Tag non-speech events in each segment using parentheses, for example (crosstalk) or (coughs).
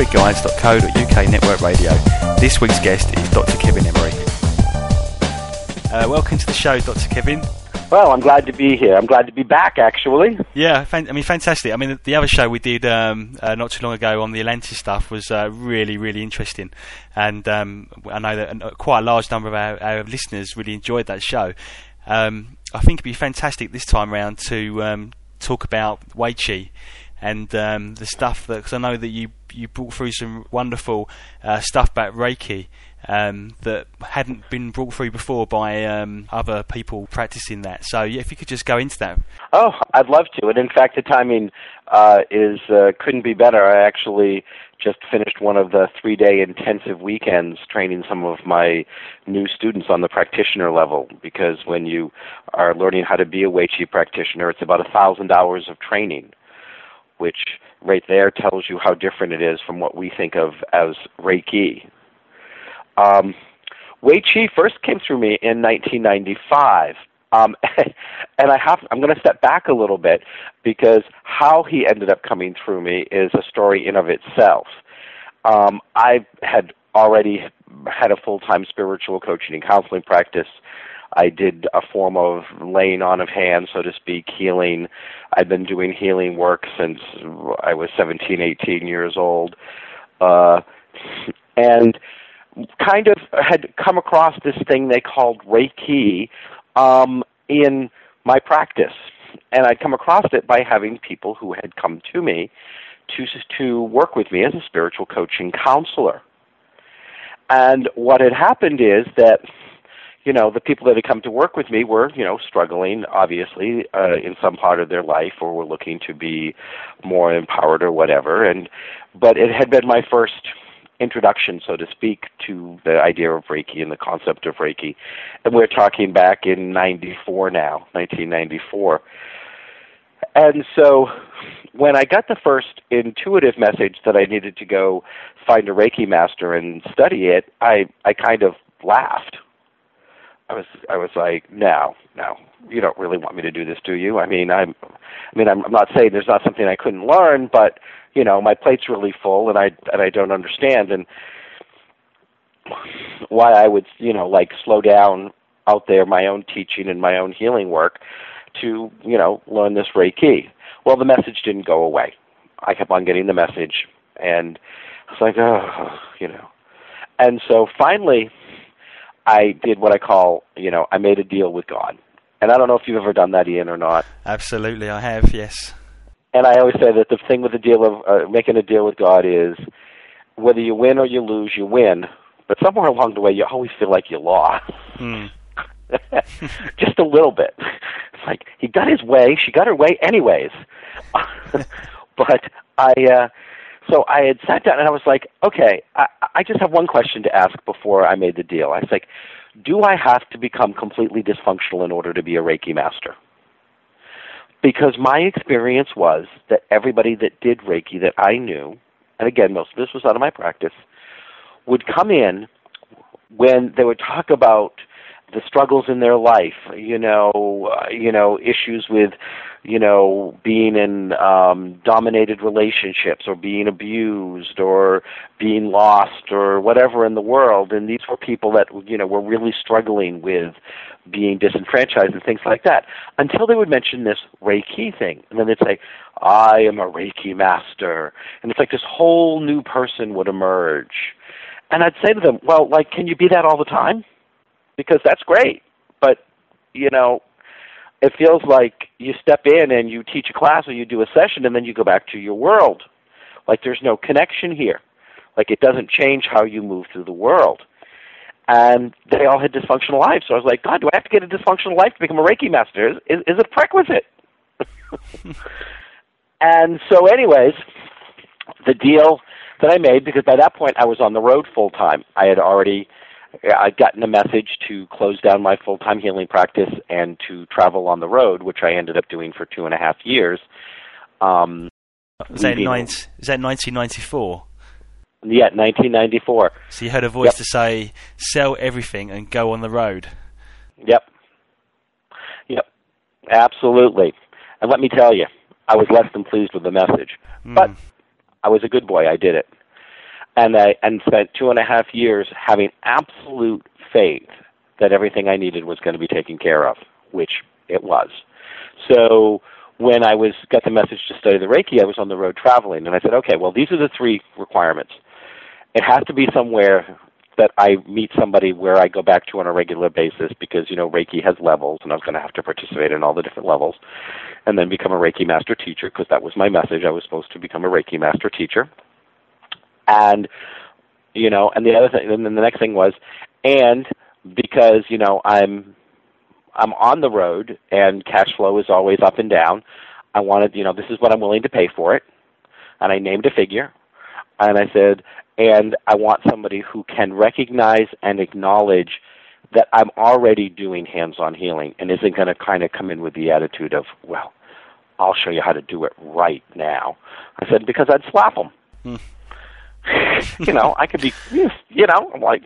streetguides.co.uk network radio. This week's guest is Dr. Kevin Emery. Uh, welcome to the show, Dr. Kevin. Well, I'm glad to be here. I'm glad to be back, actually. Yeah, fan- I mean, fantastic. I mean, the other show we did um, uh, not too long ago on the Atlantis stuff was uh, really, really interesting, and um, I know that quite a large number of our, our listeners really enjoyed that show. Um, I think it'd be fantastic this time round to um, talk about Wei Chi and um, the stuff that because I know that you you brought through some wonderful uh, stuff about Reiki um, that hadn't been brought through before by um, other people practicing that. So yeah, if you could just go into that. Oh, I'd love to. And in fact, the timing uh, is uh, couldn't be better. I actually just finished one of the three-day intensive weekends training some of my new students on the practitioner level. Because when you are learning how to be a Wei Chi practitioner, it's about a thousand hours of training which right there tells you how different it is from what we think of as Reiki. Um, Wei Chi first came through me in 1995. Um, (laughs) and I have, I'm going to step back a little bit because how he ended up coming through me is a story in of itself. Um, I had already had a full-time spiritual coaching and counseling practice I did a form of laying on of hands, so to speak, healing. I've been doing healing work since I was 17, 18 years old. Uh, and kind of had come across this thing they called Reiki um, in my practice. And I'd come across it by having people who had come to me to, to work with me as a spiritual coaching counselor. And what had happened is that you know, the people that had come to work with me were, you know, struggling, obviously, uh, in some part of their life, or were looking to be more empowered or whatever. And but it had been my first introduction, so to speak, to the idea of Reiki and the concept of Reiki. And we're talking back in '94 now, 1994. And so when I got the first intuitive message that I needed to go find a Reiki master and study it, I I kind of laughed I was I was like, no, no, you don't really want me to do this, do you? I mean, I'm, I mean, I'm, I'm not saying there's not something I couldn't learn, but you know, my plate's really full, and I and I don't understand, and why I would, you know, like slow down out there my own teaching and my own healing work to, you know, learn this Reiki. Well, the message didn't go away. I kept on getting the message, and I was like, oh, you know, and so finally I did what I call, you know, I made a deal with God. And I don't know if you've ever done that, Ian, or not. Absolutely, I have. Yes. And I always say that the thing with the deal of uh, making a deal with God is whether you win or you lose, you win. But somewhere along the way, you always feel like you lost. Mm. (laughs) Just a little bit. It's like he got his way, she got her way, anyways. (laughs) but I. uh so I had sat down and I was like, okay, I, I just have one question to ask before I made the deal. I was like, do I have to become completely dysfunctional in order to be a Reiki master? Because my experience was that everybody that did Reiki that I knew, and again, most of this was out of my practice, would come in when they would talk about the struggles in their life, you know, uh, you know, issues with you know, being in um, dominated relationships or being abused or being lost or whatever in the world. And these were people that, you know, were really struggling with being disenfranchised and things like that until they would mention this Reiki thing. And then they'd say, I am a Reiki master. And it's like this whole new person would emerge. And I'd say to them, well, like, can you be that all the time? Because that's great. But, you know, it feels like you step in and you teach a class or you do a session and then you go back to your world. Like there's no connection here. Like it doesn't change how you move through the world. And they all had dysfunctional lives. So I was like, God, do I have to get a dysfunctional life to become a Reiki master? Is, is, is it a prerequisite? (laughs) and so, anyways, the deal that I made, because by that point I was on the road full time. I had already I'd gotten a message to close down my full time healing practice and to travel on the road, which I ended up doing for two and a half years. Um, was that, nine, is that 1994? Yeah, 1994. So you heard a voice yep. to say, sell everything and go on the road. Yep. Yep. Absolutely. And let me tell you, I was less than pleased with the message. Mm. But I was a good boy. I did it. And I and spent two and a half years having absolute faith that everything I needed was going to be taken care of, which it was. So when I was got the message to study the Reiki, I was on the road traveling, and I said, okay, well, these are the three requirements. It has to be somewhere that I meet somebody where I go back to on a regular basis because you know Reiki has levels, and I was going to have to participate in all the different levels, and then become a Reiki master teacher because that was my message. I was supposed to become a Reiki master teacher, and you know, and the other thing, and then the next thing was, and because you know I'm I'm on the road and cash flow is always up and down. I wanted, you know, this is what I'm willing to pay for it. And I named a figure. And I said, and I want somebody who can recognize and acknowledge that I'm already doing hands on healing and isn't going to kind of come in with the attitude of, well, I'll show you how to do it right now. I said, because I'd slap them. Hmm. (laughs) you know, I could be, you know, I'm like,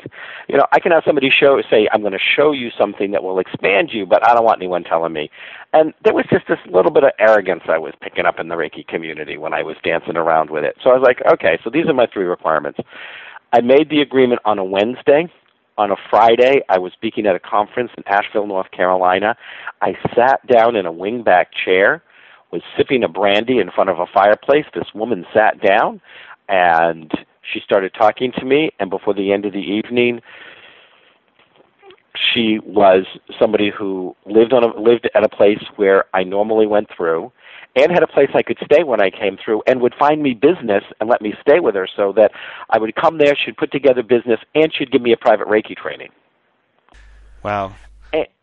you know, I can have somebody show, say, I'm going to show you something that will expand you, but I don't want anyone telling me. And there was just this little bit of arrogance I was picking up in the Reiki community when I was dancing around with it. So I was like, okay, so these are my three requirements. I made the agreement on a Wednesday. On a Friday, I was speaking at a conference in Asheville, North Carolina. I sat down in a wingback chair, was sipping a brandy in front of a fireplace. This woman sat down and she started talking to me and before the end of the evening she was somebody who lived on a, lived at a place where I normally went through and had a place I could stay when I came through and would find me business and let me stay with her so that I would come there, she'd put together business and she'd give me a private Reiki training. Wow.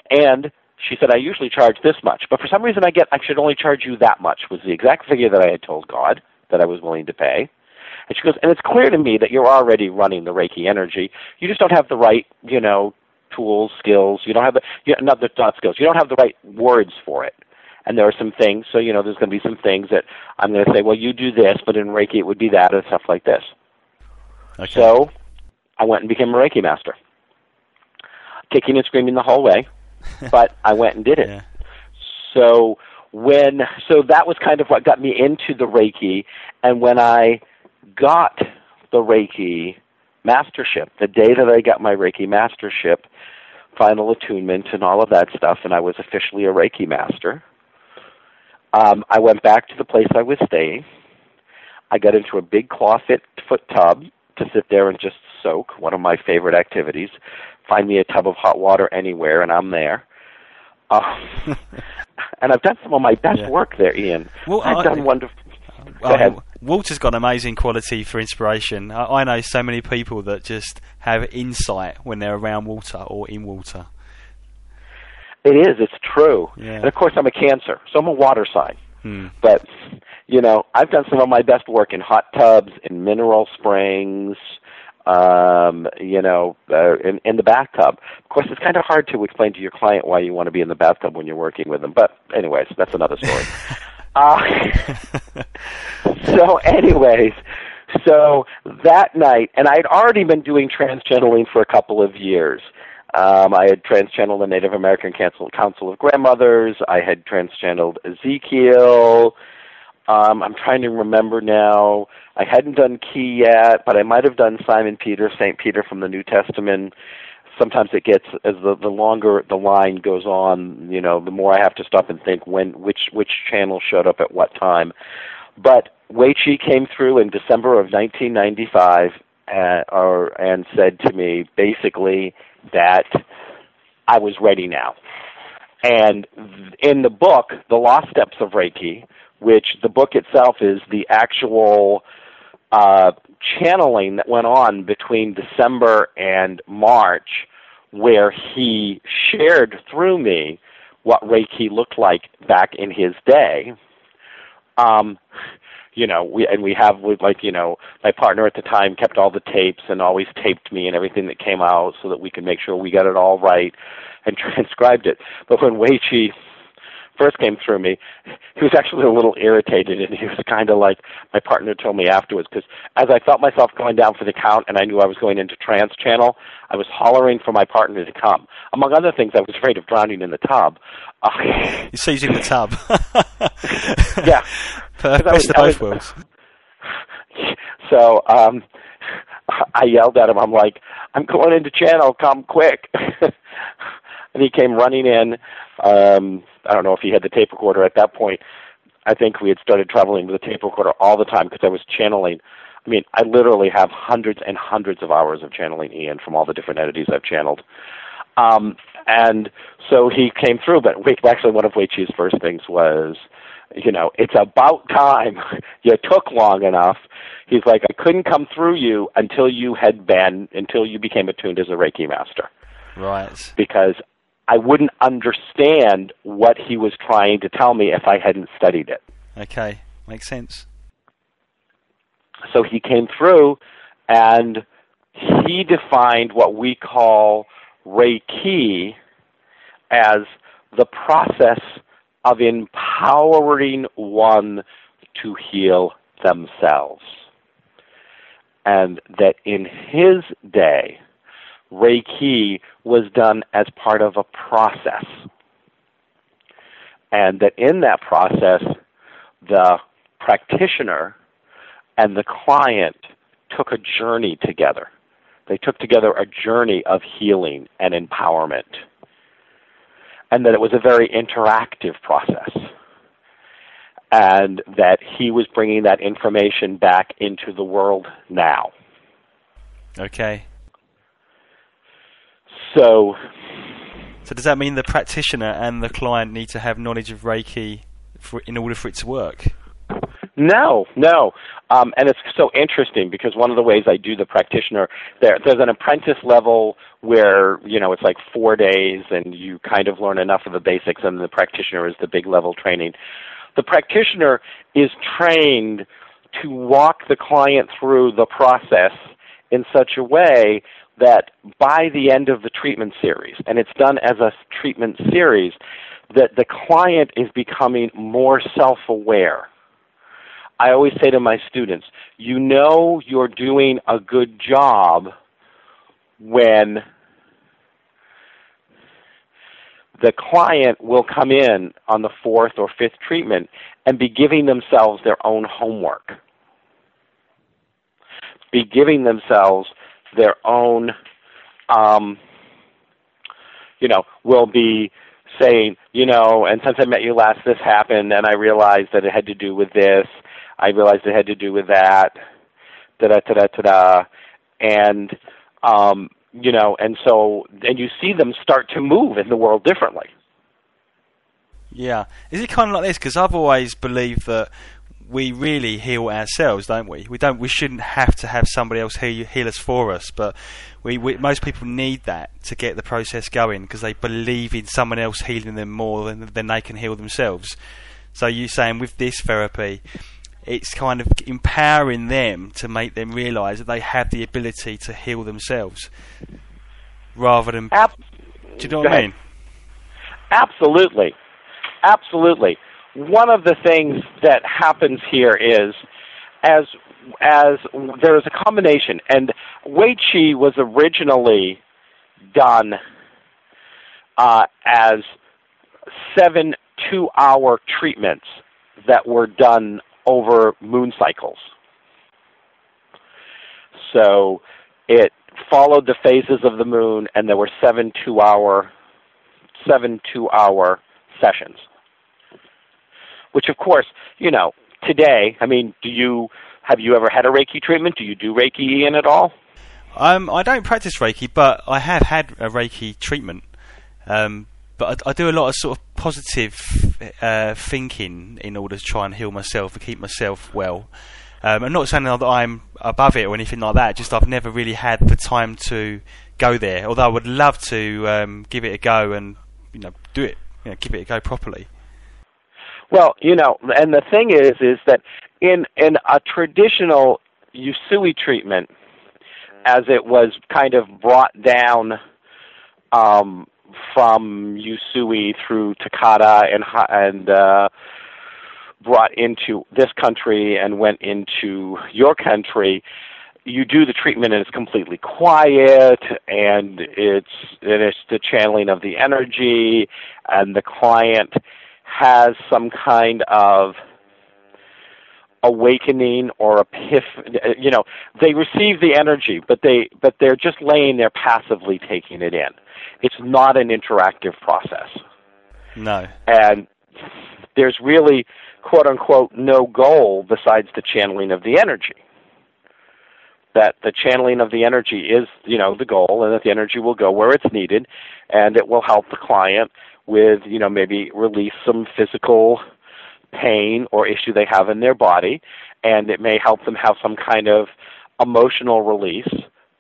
And she said I usually charge this much, but for some reason I get I should only charge you that much was the exact figure that I had told God that I was willing to pay. And she goes, and it's clear to me that you're already running the Reiki energy. You just don't have the right, you know, tools, skills. You don't have the, you know, not the not skills. You don't have the right words for it. And there are some things. So you know, there's going to be some things that I'm going to say. Well, you do this, but in Reiki it would be that, and stuff like this. Okay. So I went and became a Reiki master, kicking and screaming the whole way. (laughs) but I went and did it. Yeah. So when so that was kind of what got me into the Reiki, and when I got the Reiki mastership, the day that I got my Reiki mastership, final attunement and all of that stuff, and I was officially a Reiki master, um, I went back to the place I was staying. I got into a big clawfoot foot tub to sit there and just soak, one of my favorite activities. Find me a tub of hot water anywhere, and I'm there. Uh, (laughs) and I've done some of my best yeah. work there, Ian. Well, I've I, done wonderful. Ahead water's got amazing quality for inspiration. I, I, know so many people that just have insight when they're around water or in water. It is. It's true. Yeah. And of course, I'm a Cancer, so I'm a water sign. Hmm. But you know, I've done some of my best work in hot tubs, in mineral springs, um, you know, uh, in, in the bathtub. Of course, it's kind of hard to explain to your client why you want to be in the bathtub when you're working with them. But anyways, that's another story. (laughs) Uh, (laughs) so, anyways, so that night, and I had already been doing trans-channeling for a couple of years. Um, I had trans-channeled the Native American Council, Council of Grandmothers. I had trans-channeled Ezekiel. Um, I'm trying to remember now. I hadn't done Key yet, but I might have done Simon Peter, Saint Peter from the New Testament sometimes it gets as the the longer the line goes on, you know, the more I have to stop and think when which which channel showed up at what time. But Wei Chi came through in December of 1995 uh, or, and said to me basically that I was ready now. And in the book, The Lost Steps of Reiki, which the book itself is the actual uh, channeling that went on between December and March, where he shared through me what Reiki looked like back in his day. Um, you know, we and we have with like you know my partner at the time kept all the tapes and always taped me and everything that came out so that we could make sure we got it all right and (laughs) transcribed it. But when Wei Chi first came through me, (laughs) he was actually a little irritated, and he was kind of like my partner told me afterwards because as I felt myself going down for the count, and I knew I was going into trance channel, I was hollering for my partner to come. Among other things, I was afraid of drowning in the tub. (laughs) Uh, You're seizing the tub. (laughs) yeah, best of both worlds. So um, I yelled at him. I'm like, I'm going into channel. Come quick. And he came running in. Um, I don't know if he had the tape recorder at that point. I think we had started traveling with a tape recorder all the time because I was channeling. I mean, I literally have hundreds and hundreds of hours of channeling Ian from all the different entities I've channeled. Um, and so he came through, but actually one of Wei Chi's first things was, you know, it's about time. (laughs) you took long enough. He's like, I couldn't come through you until you had been, until you became attuned as a Reiki master. Right. Because I wouldn't understand what he was trying to tell me if I hadn't studied it. Okay, makes sense. So he came through and he defined what we call Reiki as the process of empowering one to heal themselves. And that in his day, Reiki was done as part of a process. And that in that process, the practitioner and the client took a journey together. They took together a journey of healing and empowerment. And that it was a very interactive process. And that he was bringing that information back into the world now. Okay. So, so does that mean the practitioner and the client need to have knowledge of Reiki for, in order for it to work? No, no, um, and it's so interesting because one of the ways I do the practitioner there, there's an apprentice level where you know it's like four days and you kind of learn enough of the basics, and the practitioner is the big level training. The practitioner is trained to walk the client through the process in such a way that by the end of the treatment series, and it's done as a treatment series, that the client is becoming more self aware. I always say to my students, you know you're doing a good job when the client will come in on the fourth or fifth treatment and be giving themselves their own homework. Be giving themselves their own, um, you know, will be saying, you know, and since I met you last, this happened, and I realized that it had to do with this. I realized it had to do with that. Da da da da da da, and um, you know, and so and you see them start to move in the world differently. Yeah, is it kind of like this? Because I've always believed that we really heal ourselves, don't we? We don't. We shouldn't have to have somebody else heal, heal us for us, but we, we, most people need that to get the process going because they believe in someone else healing them more than than they can heal themselves. So you saying with this therapy, it's kind of empowering them to make them realise that they have the ability to heal themselves, rather than. Ab- do you know what I mean? Absolutely, absolutely one of the things that happens here is as as there is a combination and Wei Chi was originally done uh, as seven two hour treatments that were done over moon cycles. So it followed the phases of the moon and there were seven two hour seven two hour sessions which of course, you know, today, I mean, do you have you ever had a Reiki treatment? Do you do Reiki Ian at all? Um, I don't practice Reiki, but I have had a Reiki treatment. Um, but I, I, do a lot of sort of positive uh, thinking in order to try and heal myself and keep myself well. Um, I'm not saying that I'm above it or anything like that. Just I've never really had the time to go there. Although I would love to um, give it a go and you know do it, you know, give it a go properly. Well, you know, and the thing is, is that in in a traditional Usui treatment, as it was kind of brought down um, from Usui through Takata and and uh, brought into this country and went into your country, you do the treatment and it's completely quiet and it's and it's the channeling of the energy and the client has some kind of awakening or epiph you know they receive the energy but they but they're just laying there passively taking it in. It's not an interactive process. No. And there's really quote unquote no goal besides the channeling of the energy. That the channeling of the energy is you know the goal and that the energy will go where it's needed and it will help the client with you know maybe release some physical pain or issue they have in their body, and it may help them have some kind of emotional release.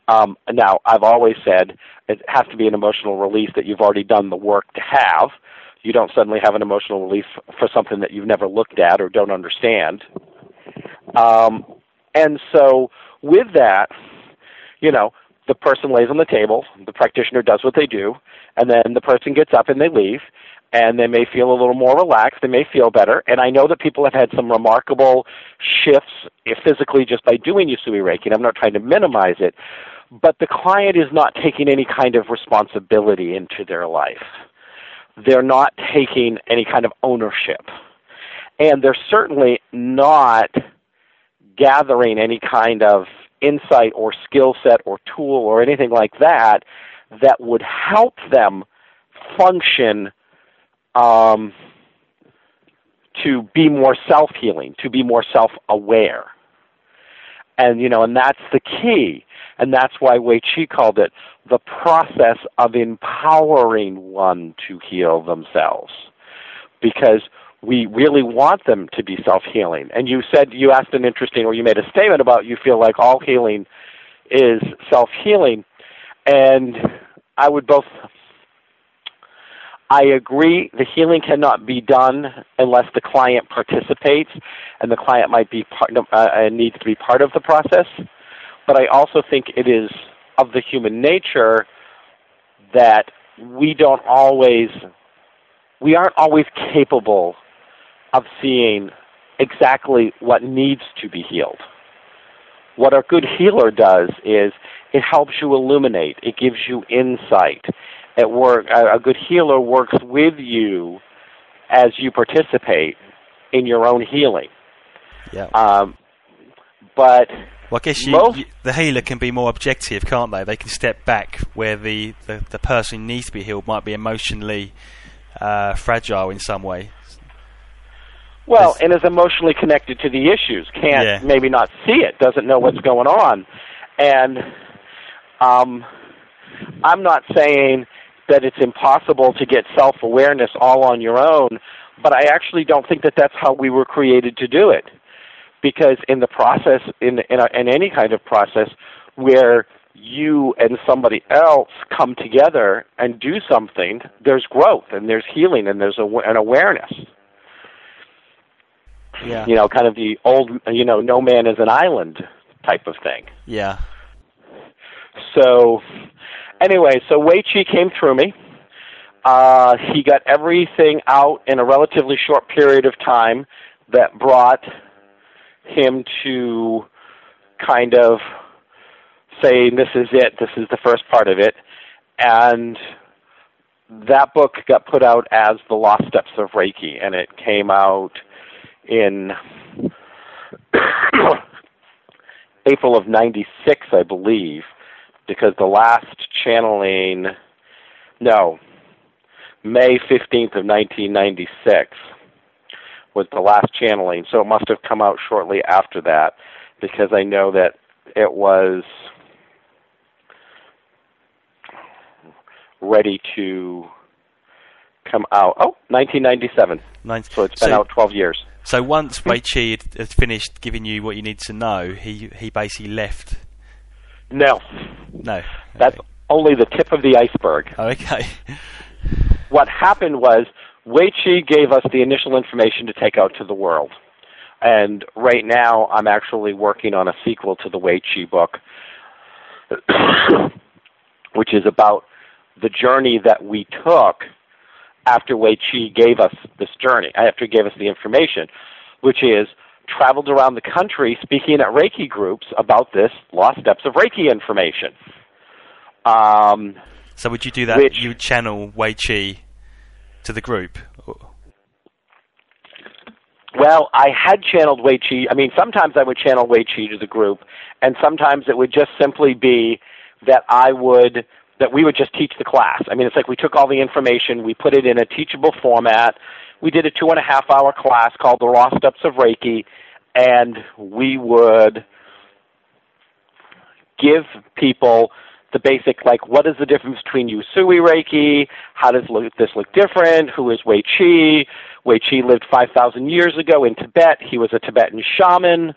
Um, now, I've always said it has to be an emotional release that you've already done the work to have. You don't suddenly have an emotional release for something that you've never looked at or don't understand. Um, and so, with that, you know, the person lays on the table, the practitioner does what they do, and then the person gets up and they leave, and they may feel a little more relaxed. They may feel better. And I know that people have had some remarkable shifts physically just by doing Usui Reiki. And I'm not trying to minimize it, but the client is not taking any kind of responsibility into their life. They're not taking any kind of ownership. And they're certainly not gathering any kind of insight or skill set or tool or anything like that that would help them function um, to be more self healing, to be more self aware. And you know, and that's the key. And that's why Wei Chi called it the process of empowering one to heal themselves. Because we really want them to be self healing. And you said you asked an interesting or you made a statement about you feel like all healing is self healing. And I would both I agree the healing cannot be done unless the client participates, and the client might be part, uh, needs to be part of the process. But I also think it is of the human nature that we don't always, we aren't always capable of seeing exactly what needs to be healed. What a good healer does is it helps you illuminate, it gives you insight, at work. A, a good healer works with you as you participate in your own healing. Yeah. Um, but well, I guess you, most, you, the healer can be more objective, can't they? They can step back where the, the, the person who needs to be healed might be emotionally uh, fragile in some way. Well, and is emotionally connected to the issues, can't Yeah. maybe not see it, doesn't know what's going on, and um, I'm not saying that it's impossible to get self awareness all on your own, but I actually don't think that that's how we were created to do it. Because in the process, in in, a, in any kind of process where you and somebody else come together and do something, there's growth and there's healing and there's a, an awareness. Yeah. You know, kind of the old, you know, no man is an island type of thing. Yeah. So, anyway, so Wei Chi came through me. Uh, he got everything out in a relatively short period of time that brought him to kind of say, this is it, this is the first part of it. And that book got put out as The Lost Steps of Reiki, and it came out in (coughs) April of 96, I believe because the last channeling, no, May 15th of 1996 was the last channeling. So it must have come out shortly after that because I know that it was ready to come out. Oh, 1997. Nine- So it's been so, out 12 years. So once Wei Chi had, had finished giving you what you need to know, he he basically left. No, No. that's only the tip of the iceberg. (laughs) Okay. what happened was Wei Chi gave us the initial information to take out to the world. And right now, I'm actually working on a sequel to the Wei Chi book, (coughs) which is about the journey that we took after Wei Chi gave us this journey, after he gave us the information, which is traveled around the country speaking at Reiki groups about this Lost Steps of Reiki information. Um, So would you do that? Which- you would channel Wei Chi to the group. Well, I had channeled Wei Chi. I mean, sometimes I would channel Wei Chi to the group, and sometimes it would just simply be that I would that we would just teach the class. I mean, it's like we took all the information, we put it in a teachable format. We did a two and a half hour class called the Raw Steps of Reiki, and we would give people the basic like what is the difference between Usui Reiki? How does this look different? Who is Wei Chi? Wei Chi lived five thousand years ago in Tibet. He was a Tibetan shaman,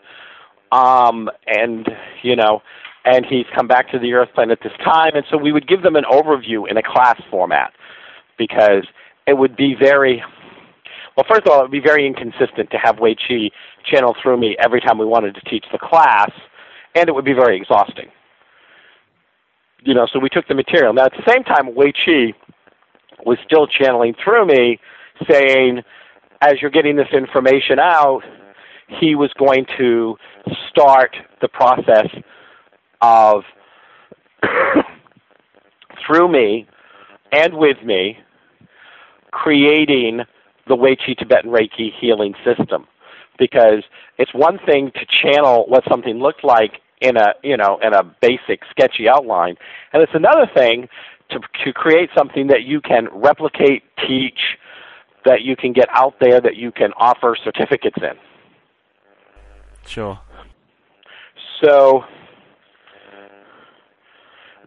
um, and you know, and he's come back to the Earth plane at this time. And so we would give them an overview in a class format because it would be very well, first of all, it would be very inconsistent to have Wei Chi channel through me every time we wanted to teach the class, and it would be very exhausting you know, so we took the material. Now, at the same time, Wei Chi was still channeling through me, saying, as you're getting this information out, he was going to start the process of, (coughs) through me and with me, creating the Wei Chi Tibetan Reiki healing system. Because it's one thing to channel what something looked like in a you know in a basic sketchy outline, and it's another thing to to create something that you can replicate, teach, that you can get out there, that you can offer certificates in. Sure. So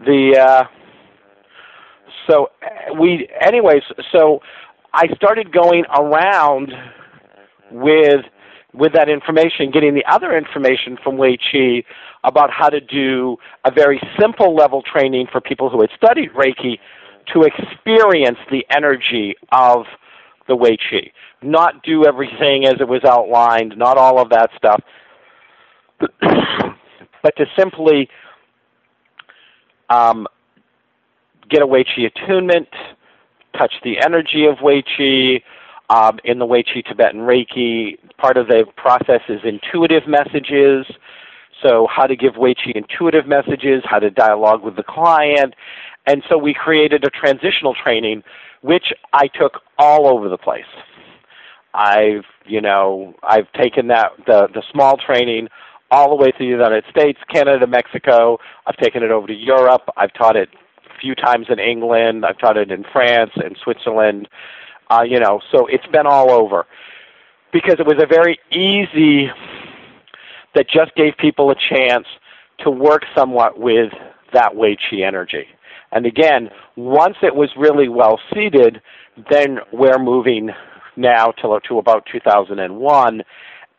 the uh, so we anyways so I started going around with with that information, getting the other information from Wei Chi about how to do a very simple level training for people who had studied Reiki to experience the energy of the Wei Chi. Not do everything as it was outlined, not all of that stuff, (clears throat) but to simply um, get a Wei Chi attunement, touch the energy of Wei Chi, um, in the Wei Chi Tibetan Reiki, part of the process is intuitive messages. So, how to give Wei Chi intuitive messages, how to dialogue with the client. And so, we created a transitional training, which I took all over the place. I've, you know, I've taken that, the, the small training all the way through the United States, Canada, Mexico. I've taken it over to Europe. I've taught it a few times in England. I've taught it in France and Switzerland. Uh, you know, so it's been all over because it was a very easy that just gave people a chance to work somewhat with that Wei Chi energy. And again, once it was really well seated, then we're moving now to, to about 2001,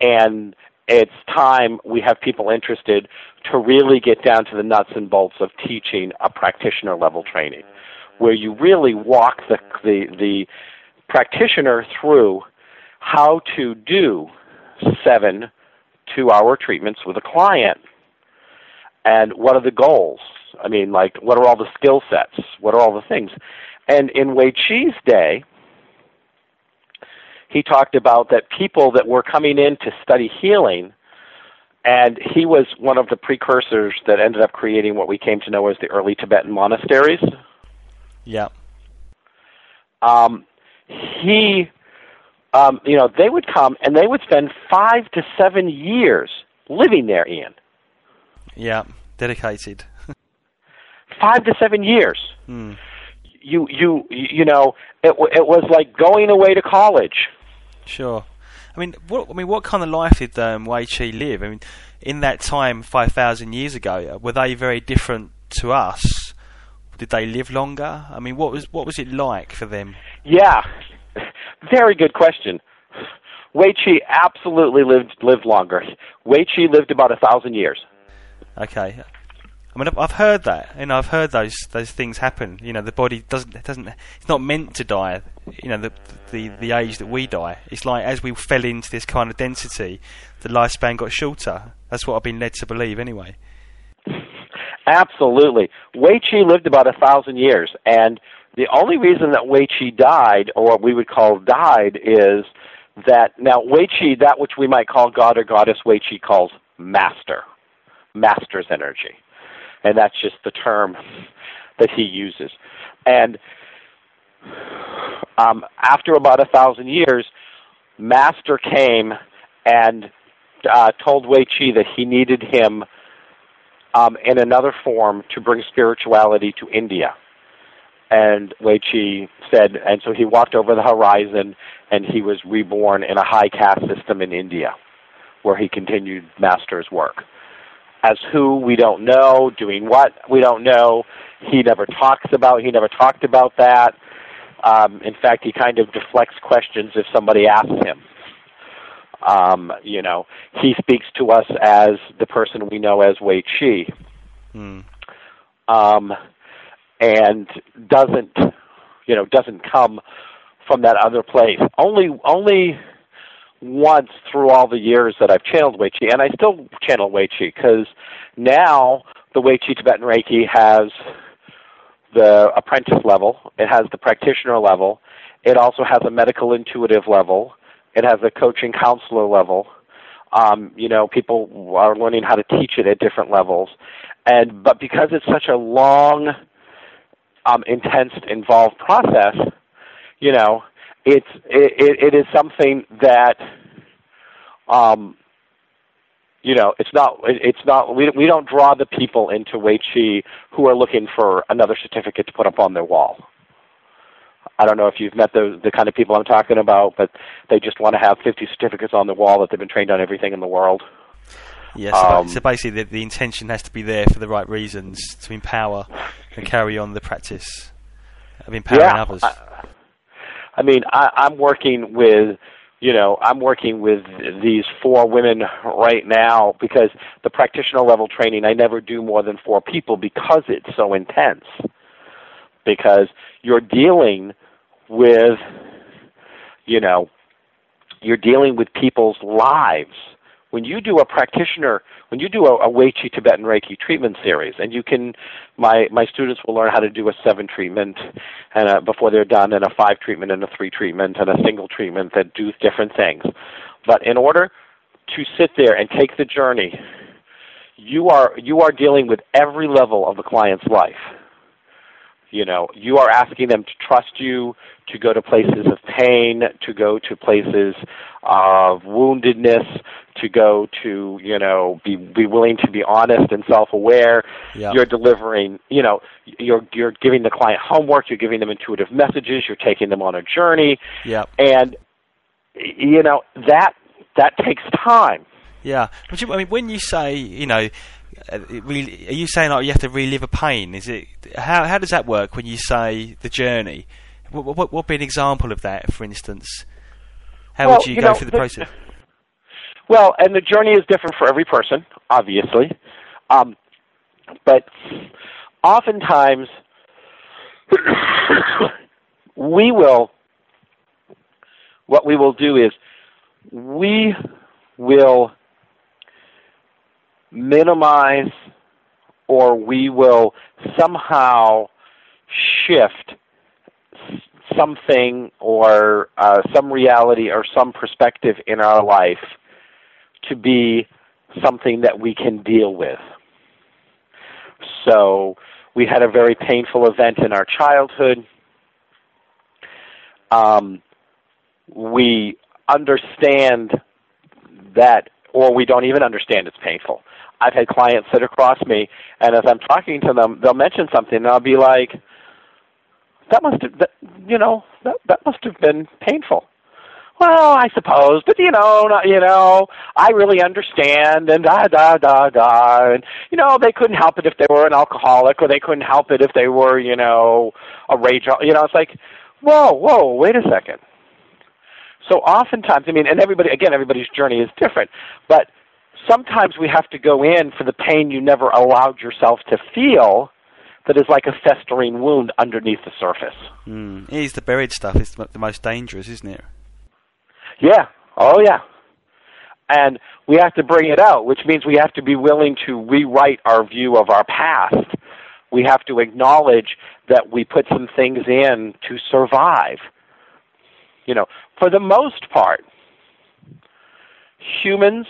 and it's time we have people interested to really get down to the nuts and bolts of teaching a practitioner level training, where you really walk the the the practitioner through how to do seven two hour treatments with a client. And what are the goals? I mean like what are all the skill sets? What are all the things? And in wei chi's day he talked about that people that were coming in to study healing and he was one of the precursors that ended up creating what we came to know as the early tibetan monasteries yeah um, he, um, you know, they would come and they would spend five to seven years living there, Ian. Yeah, dedicated. (laughs) five to seven years. Hmm. You, you, you know, it it was like going away to college. Sure. I mean, what I mean, what kind of life did um, Wei Chi live? I mean, in that time, five thousand years ago, were they very different to us? Did they live longer? I mean, what was what was it like for them? Yeah, (laughs) very good question. Wei Chi absolutely lived lived longer. Wei Chi lived about a thousand years. Okay, I mean I've heard that, you know, I've heard those those things happen. You know, the body doesn't doesn't it's not meant to die. You know, the the the age that we die. It's like as we fell into this kind of density, the lifespan got shorter. That's what I've been led to believe, anyway. Absolutely. Wei Chi lived about a thousand years, and the only reason that Wei Chi died, or what we would call died, is that now Wei Chi, that which we might call God or Goddess, Wei Chi calls master, master's energy, and that's just the term that he uses. And um, after about a thousand years, master came and uh, told Wei Chi that he needed him um, in another form to bring spirituality to India. And Wei Chi said, and so he walked over the horizon, and he was reborn in a high caste system in India, where he continued Master's work. As who we don't know, doing what we don't know. He never talks about. He never talked about that. Um, in fact, he kind of deflects questions if somebody asks him. Um, you know, he speaks to us as the person we know as Wei Chi, Mm. um, and doesn't, you know, doesn't come from that other place. Only, only once through all the years that I've channeled Wei Chi, and I still channel Wei Chi because now the Wei Chi Tibetan Reiki has the apprentice level, it has the practitioner level, it also has a medical intuitive level, it has a coaching counselor level. Um, you know, people are learning how to teach it at different levels, and but because it's such a long, um, intense, involved process, you know, it's it, it, is something that, um, you know, it's not it's not we we don't draw the people into Wei Chi who are looking for another certificate to put up on their wall. I don't know if you've met the the kind of people I'm talking about, but they just want to have 50 certificates on the wall that they've been trained on everything in the world. Yes. so, Um, so basically, the, the intention has to be there for the right reasons to empower and carry on the practice of empowering yeah, others. I, I mean, I, I'm working with, you know, I'm working with these four women right now because the practitioner level training I never do more than four people because it's so intense. Because you're dealing with, you know, you're dealing with people's lives. When you do a practitioner, when you do a, a Wei Chi Tibetan Reiki treatment series, and you can, my my students will learn how to do a seven treatment, and a, before they're done, and a five treatment, and a three treatment, and a single treatment that do different things. But in order to sit there and take the journey, you are you are dealing with every level of the client's life. You know, you are asking them to trust you, to go to places of pain, to go to places of woundedness, to go to, you know, be be willing to be honest and self-aware. Yeah. You're delivering, you know, you're you're giving the client homework, you're giving them intuitive messages, you're taking them on a journey, yeah. and you know, that that takes time. Yeah, but you, I mean, when you say, you know, are you saying like you have to relive a pain? Is it how how does that work when you say the journey? What what, what would be an example of that, for instance? How Well, would you, you go know, through the the- process? (laughs) Well, and the journey is different for every person, obviously. Um, but oftentimes, (coughs) we will, what we will do is, we will minimize or we will somehow shift something or uh, some reality or some perspective in our life to be something that we can deal with. So we had a very painful event in our childhood. Um, we understand that, or we don't even understand it's painful. I've had clients sit across me, and as I'm talking to them, they'll mention something, and I'll be like, "That must have, that, you know, that that must have been painful." Well, I suppose, but you know, not, you know, I really understand, and da da da da, and you know, they couldn't help it if they were an alcoholic, or they couldn't help it if they were, you know, a rage. You know, it's like, whoa, whoa, wait a second. So oftentimes, I mean, and everybody, again, everybody's journey is different, but sometimes we have to go in for the pain you never allowed yourself to feel that is like a festering wound underneath the surface. Mm. It is the buried stuff. It's the the most dangerous, isn't it? Yeah. Oh, yeah. And we have to bring it out, which means we have to be willing to rewrite our view of our past. We have to acknowledge that we put some things in to survive. You know, for the most part, humans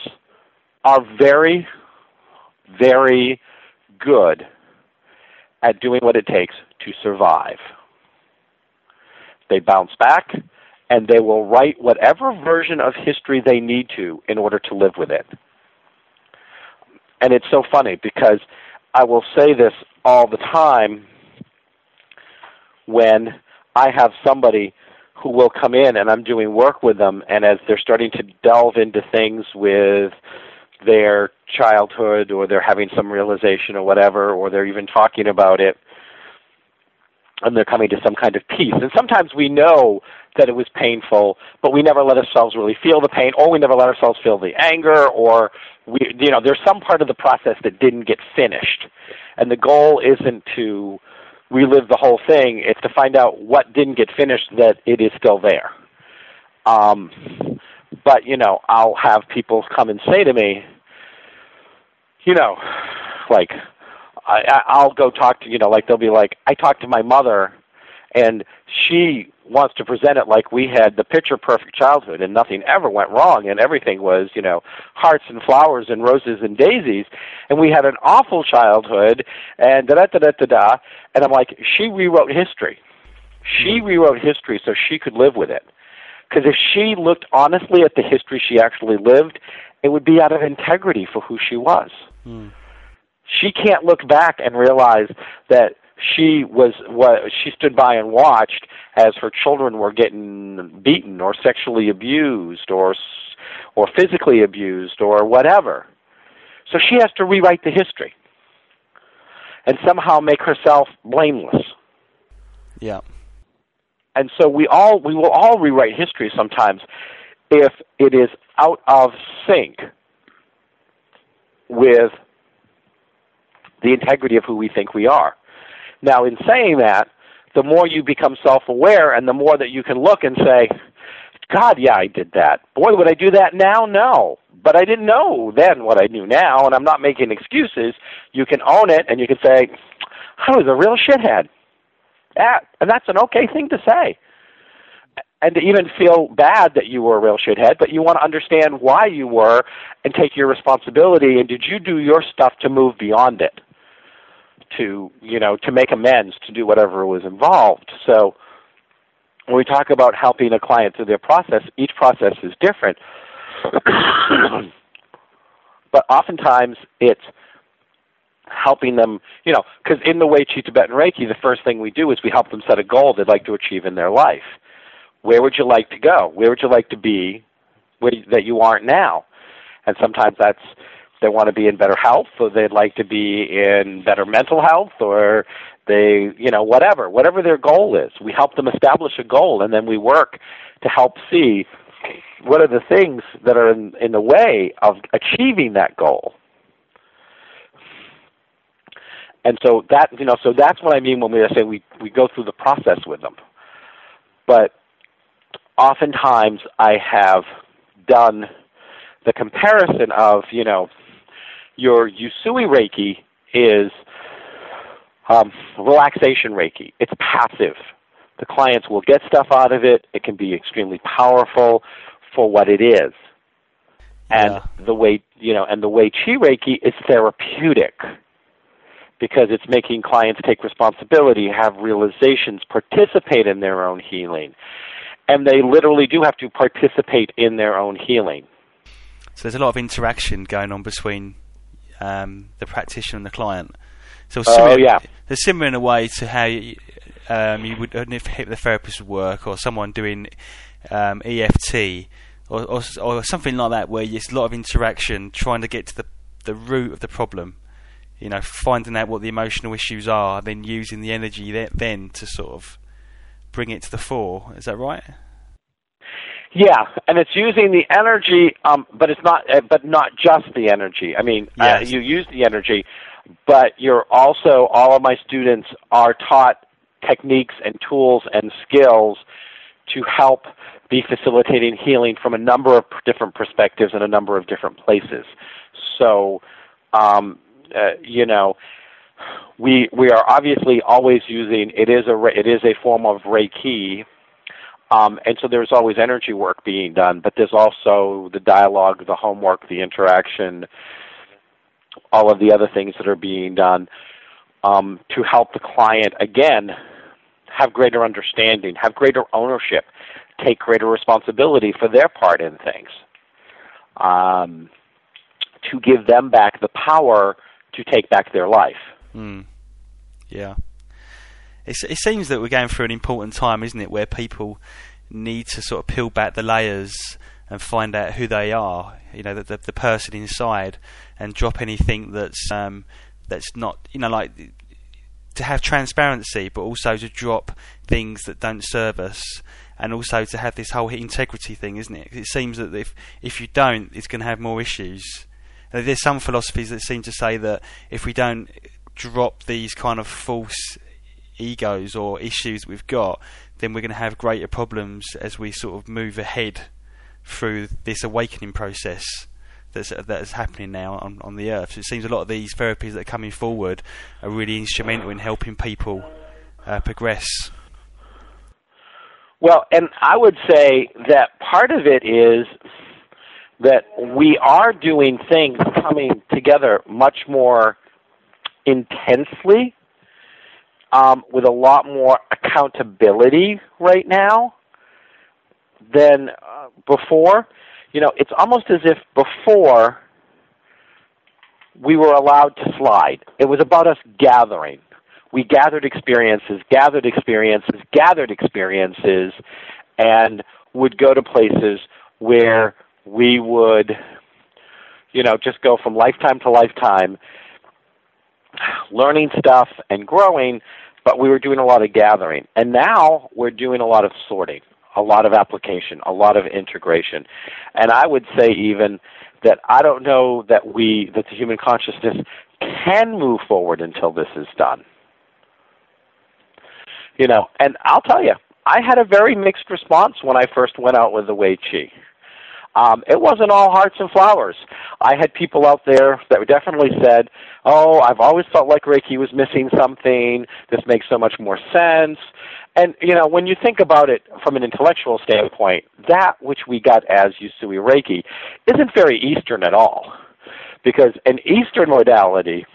are very, very good at doing what it takes to survive. They bounce back and they will write whatever version of history they need to in order to live with it. And it's so funny because I will say this all the time when I have somebody who will come in and I'm doing work with them and as they're starting to delve into things with their childhood or they're having some realization or whatever or they're even talking about it and they're coming to some kind of peace. And sometimes we know that it was painful, but we never let ourselves really feel the pain, or we never let ourselves feel the anger, or we, you know, there's some part of the process that didn't get finished. And the goal isn't to relive the whole thing; it's to find out what didn't get finished that it is still there. Um, but you know, I'll have people come and say to me, you know, like I, I'll go talk to you know like they'll be like I talked to my mother, and she wants to present it like we had the picture perfect childhood and nothing ever went wrong and everything was you know hearts and flowers and roses and daisies and we had an awful childhood and da da da da da da and I'm like she rewrote history. She mm-hmm. rewrote history so she could live with it. Because if she looked honestly at the history she actually lived, it would be out of integrity for who she was. Mm she can't look back and realize that she was what she stood by and watched as her children were getting beaten or sexually abused or or physically abused or whatever. So she has to rewrite the history and somehow make herself blameless. Yeah. And so we all we will all rewrite history sometimes if it is out of sync with the integrity of who we think we are. Now, in saying that, the more you become self aware and the more that you can look and say, God, yeah, I did that. Boy, would I do that now? No. But I didn't know then what I knew now, and I'm not making excuses. You can own it and you can say, I was a real shithead. Yeah, and that's an okay thing to say. And to even feel bad that you were a real shithead, but you want to understand why you were and take your responsibility and did you do your stuff to move beyond it? to you know to make amends to do whatever was involved so when we talk about helping a client through their process each process is different (coughs) but oftentimes it's helping them you know because in the Wei Chi tibetan reiki the first thing we do is we help them set a goal they'd like to achieve in their life. Where would you like to go? Where would you like to be where, that you aren't now? And sometimes that's they want to be in better health or they'd like to be in better mental health or they you know whatever whatever their goal is. We help them establish a goal and then we work to help see what are the things that are in, in the way of achieving that goal and so that you know so that's what i mean when we say we we go through the process with them but oftentimes i have done the comparison of you know your Usui Reiki is um, relaxation Reiki. It's passive. The clients will get stuff out of it. It can be extremely powerful for what it is. And Yeah. the way you know, and the Wei Chi Reiki is therapeutic because it's making clients take responsibility, have realizations, participate in their own healing. And they literally do have to participate in their own healing. So there's a lot of interaction going on between um, the practitioner and the client. So Oh, yeah. they're similar in a way to how you, um, you would if the therapist would work, or someone doing um, EFT, or, or or something like that, where there's a lot of interaction, trying to get to the the root of the problem. You know, finding out what the emotional issues are, then using the energy there, then to sort of bring it to the fore. Is that right? Yeah, and it's using the energy, um, but it's not, uh, but not just the energy. I mean, uh, you use the energy, but you're also all of my students are taught techniques and tools and skills to help be facilitating healing from a number of different perspectives and a number of different places. So, um, uh, you know, we we are obviously always using it is a it is a form of Reiki, um, and so there's always energy work being done, but there's also the dialogue, the homework, the interaction, all of the other things that are being done um, to help the client again have greater understanding, have greater ownership, take greater responsibility for their part in things. Um, to give them back the power to take back their life. Mm. Yeah. It's, it seems that we're going through an important time, isn't it, where people need to sort of peel back the layers and find out who they are, you know, the, the, the person inside, and drop anything that's um, that's not, you know, like to have transparency, but also to drop things that don't serve us, and also to have this whole integrity thing, isn't it? It seems that if if you don't, it's going to have more issues. There's some philosophies that seem to say that if we don't drop these kind of false egos or issues we've got, then we're going to have greater problems as we sort of move ahead through this awakening process that's that's happening now on, on the earth. So it seems a lot of these therapies that are coming forward are really instrumental in helping people uh, progress. Well, and I would say that part of it is that we are doing things coming together much more intensely um, with a lot more accountability right now than uh, before. You know, it's almost as if before we were allowed to slide. It was about us gathering. We gathered experiences, gathered experiences, gathered experiences, and would go to places where we would, you know, just go from lifetime to lifetime, learning stuff and growing, but we were doing a lot of gathering. And now we're doing a lot of sorting, a lot of application, a lot of integration. And I would say even that I don't know that we, that the human consciousness can move forward until this is done. You know, and I'll tell you, I had a very mixed response when I first went out with the Wei Chi. Um, it wasn't all hearts and flowers. I had people out there that definitely said, "Oh, I've always felt like Reiki was missing something. This makes so much more sense." And you know, when you think about it from an intellectual standpoint, that which we got as Usui Reiki isn't very Eastern at all, because an Eastern modality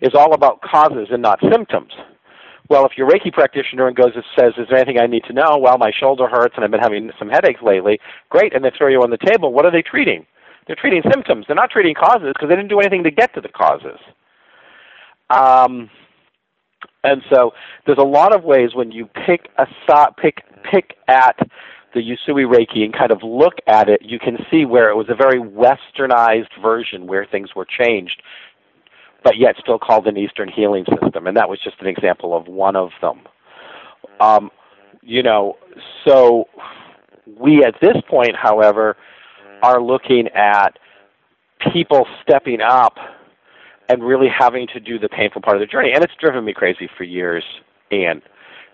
is all about causes and not symptoms. Well, if you're a Reiki practitioner and goes and says, "Is there anything I need to know?" Well, my shoulder hurts and I've been having some headaches lately. Great, and they throw you on the table. What are they treating? They're treating symptoms. They're not treating causes because they didn't do anything to get to the causes. Um, and so there's a lot of ways when you pick a pick pick at the Usui Reiki and kind of look at it, you can see where it was a very westernized version where things were changed but yet still called an Eastern healing system. And that was just an example of one of them. Um, you know, so we at this point, however, are looking at people stepping up and really having to do the painful part of the journey. And it's driven me crazy for years, and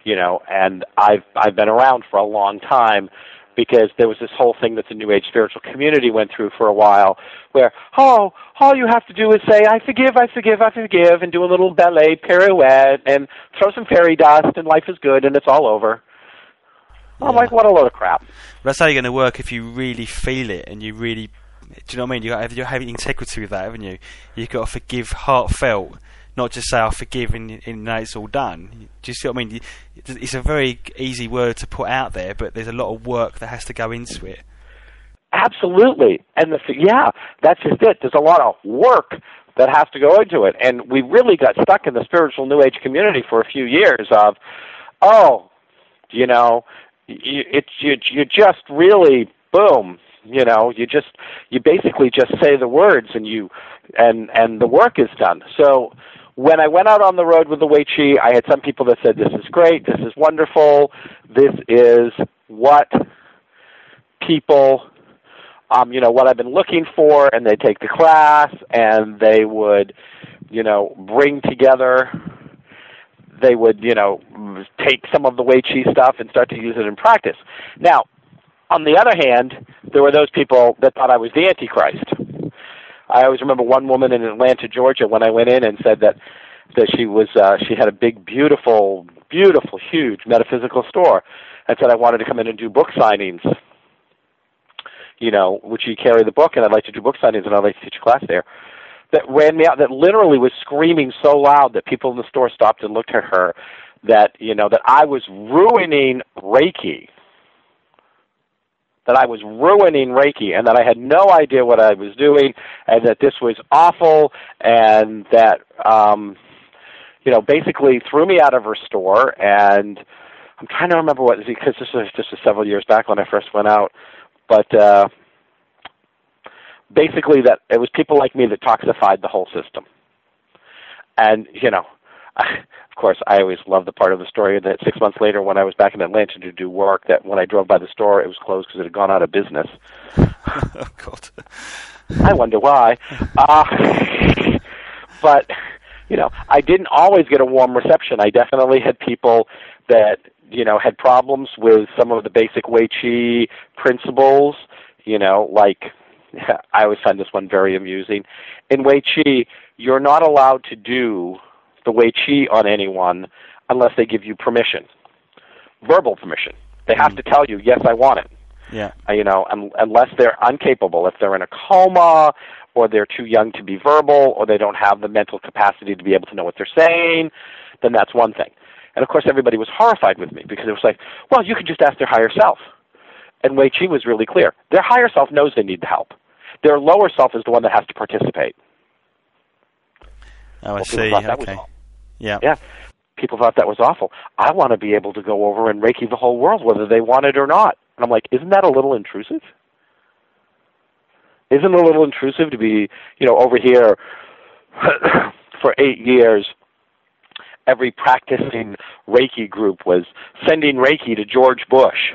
you know, and I've I've been around for a long time because there was this whole thing that the New Age spiritual community went through for a while, where oh, all you have to do is say I forgive, I forgive, I forgive, and do a little ballet pirouette and throw some fairy dust, and life is good, and it's all over. I'm like, what a load of crap. That's how you're going to work if you really feel it and you really. Do you know what I mean? You have, you have integrity with that, haven't you? You've got to forgive heartfelt not just say I forgive and, and now it's all done. Do you see what I mean? It's a very easy word to put out there, but there's a lot of work that has to go into it. Absolutely, and the yeah, that's just it. There's a lot of work that has to go into it, and we really got stuck in the spiritual New Age community for a few years. Of, oh, you know, you, it's you, you just really boom you know you just you basically just say the words and you and and the work is done so when I went out on the road with the Wei Chi, I had some people that said, "This is great. This is wonderful. This is what people, um, you know, what I've been looking for." And they take the class, and they would, you know, bring together. They would, you know, take some of the Wei Chi stuff and start to use it in practice. Now, on the other hand, there were those people that thought I was the Antichrist I always remember one woman in Atlanta, Georgia, when I went in and said that that she was uh, she had a big, beautiful, beautiful, huge metaphysical store, and said I wanted to come in and do book signings. You know, would you carry the book? And I'd like to do book signings, and I'd like to teach a class there. That ran me out. That literally was screaming so loud that people in the store stopped and looked at her. That you know that I was ruining Reiki that I was ruining Reiki and that I had no idea what I was doing and that this was awful and that um you know basically threw me out of her store. And I'm trying to remember what because this was just several years back when I first went out. But uh basically that it was people like me that toxified the whole system. And you know course, I always love the part of the story that six months later, when I was back in Atlanta to do work, that when I drove by the store, it was closed because it had gone out of business. (laughs) oh God! I wonder why. Uh, (laughs) but you know, I didn't always get a warm reception. I definitely had people that you know had problems with some of the basic Wei Chi principles. You know, like (laughs) I always find this one very amusing. In Wei Chi, you're not allowed to do the Wei Chi on anyone unless they give you permission, verbal permission. They have mm. to tell you, yes, I want it. Yeah. Uh, you know, un- unless they're incapable, if they're in a coma, or they're too young to be verbal, or they don't have the mental capacity to be able to know what they're saying, then that's one thing. And of course, everybody was horrified with me because it was like, well, you could just ask their higher self. And Wei Chi was really clear. Their higher self knows they need the help. Their lower self is the one that has to participate. Oh, I well, see. Okay. Yeah. Yeah. People thought that was awful. I want to be able to go over and Reiki the whole world, whether they want it or not. And I'm like, isn't that a little intrusive? Isn't it a little intrusive to be, you know, over here (coughs) for eight years? Every practicing Reiki group was sending Reiki to George Bush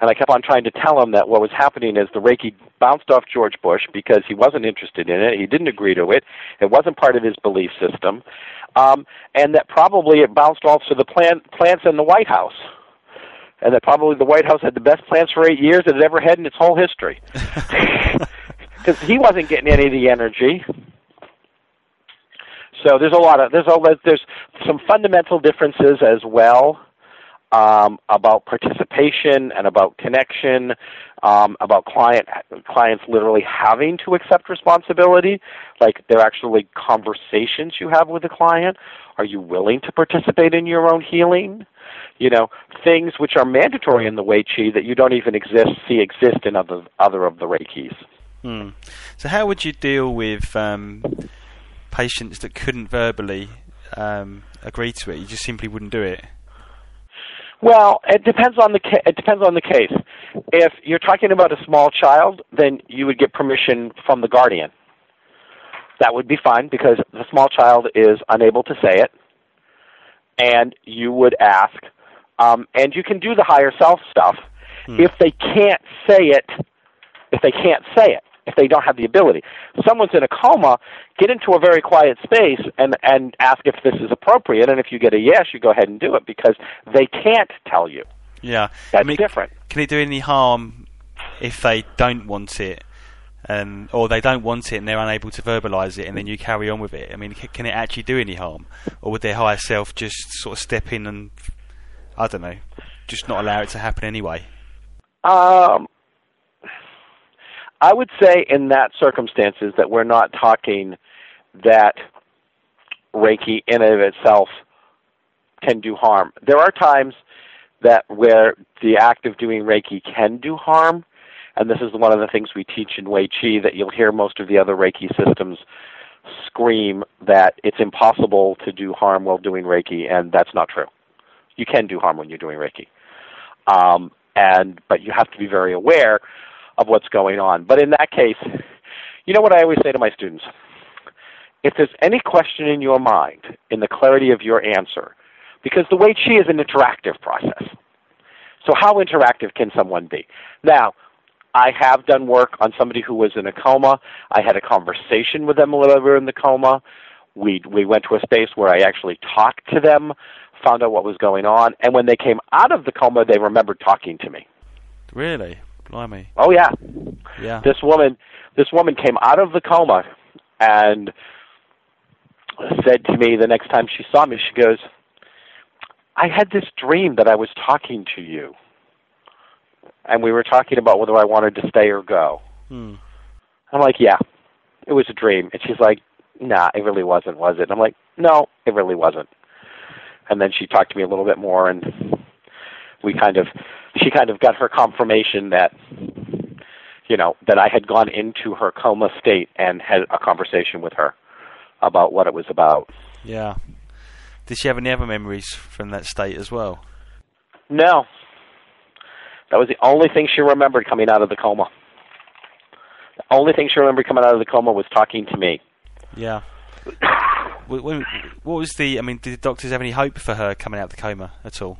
and I kept on trying to tell him that what was happening is the Reiki bounced off George Bush because he wasn't interested in it. He didn't agree to it. It wasn't part of his belief system. Um, and that probably it bounced off to the plant, plants in the White House. And that probably the White House had the best plants for eight years it had ever had in its whole history. (laughs) (laughs) Because he wasn't getting any of the energy. So there's a lot of there's a there's some fundamental differences as well um, about participation and about connection, um, about client clients literally having to accept responsibility. Like they're actually conversations you have with the client. Are you willing to participate in your own healing? You know, things which are mandatory in the Wei Chi that you don't even exist see exist in other other of the Reikis. Hmm. So how would you deal with um, patients that couldn't verbally um, agree to it? You just simply wouldn't do it. Well, it depends on the ca- it depends on the case. If you're talking about a small child, then you would get permission from the guardian. That would be fine because the small child is unable to say it, and you would ask, um, and you can do the higher self stuff. Hmm. If they can't say it, if they can't say it, if they don't have the ability. Someone's in a coma, get into a very quiet space and and ask if this is appropriate and if you get a yes, you go ahead and do it because they can't tell you. Yeah. That's I mean, different. Can it do any harm if they don't want it? Um, or they don't want it and they're unable to verbalise it, and then you carry on with it. I mean, can it actually do any harm, or would their higher self just sort of step in and I don't know, just not allow it to happen anyway? Um, I would say in that circumstances that we're not talking that Reiki in and of itself can do harm. There are times that where the act of doing Reiki can do harm, and this is one of the things we teach in Wei Chi that you'll hear most of the other Reiki systems scream that it's impossible to do harm while doing Reiki, and that's not true. You can do harm when you're doing Reiki, um, and but you have to be very aware of what's going on. But in that case, you know what I always say to my students? If there's any question in your mind in the clarity of your answer, because the Wei Chi is an interactive process. So how interactive can someone be? Now, I have done work on somebody who was in a coma. I had a conversation with them while they were in the coma. We we went to a space where I actually talked to them, found out what was going on, and when they came out of the coma, they remembered talking to me. Really? Blimey. Oh yeah. Yeah. This woman this woman came out of the coma and said to me the next time she saw me, she goes, I had this dream that I was talking to you. And we were talking about whether I wanted to stay or go. Hmm. I'm like, yeah, it was a dream. And she's like, nah, it really wasn't, was it? And I'm like, no, it really wasn't. And then she talked to me a little bit more, and we kind of she kind of got her confirmation that you know that I had gone into her coma state and had a conversation with her about what it was about. Yeah. Did she have any other memories from that state as well? No. That was the only thing she remembered coming out of the coma. The only thing she remembered coming out of the coma was talking to me. Yeah. (coughs) what was the? I mean, did the doctors have any hope for her coming out of the coma at all?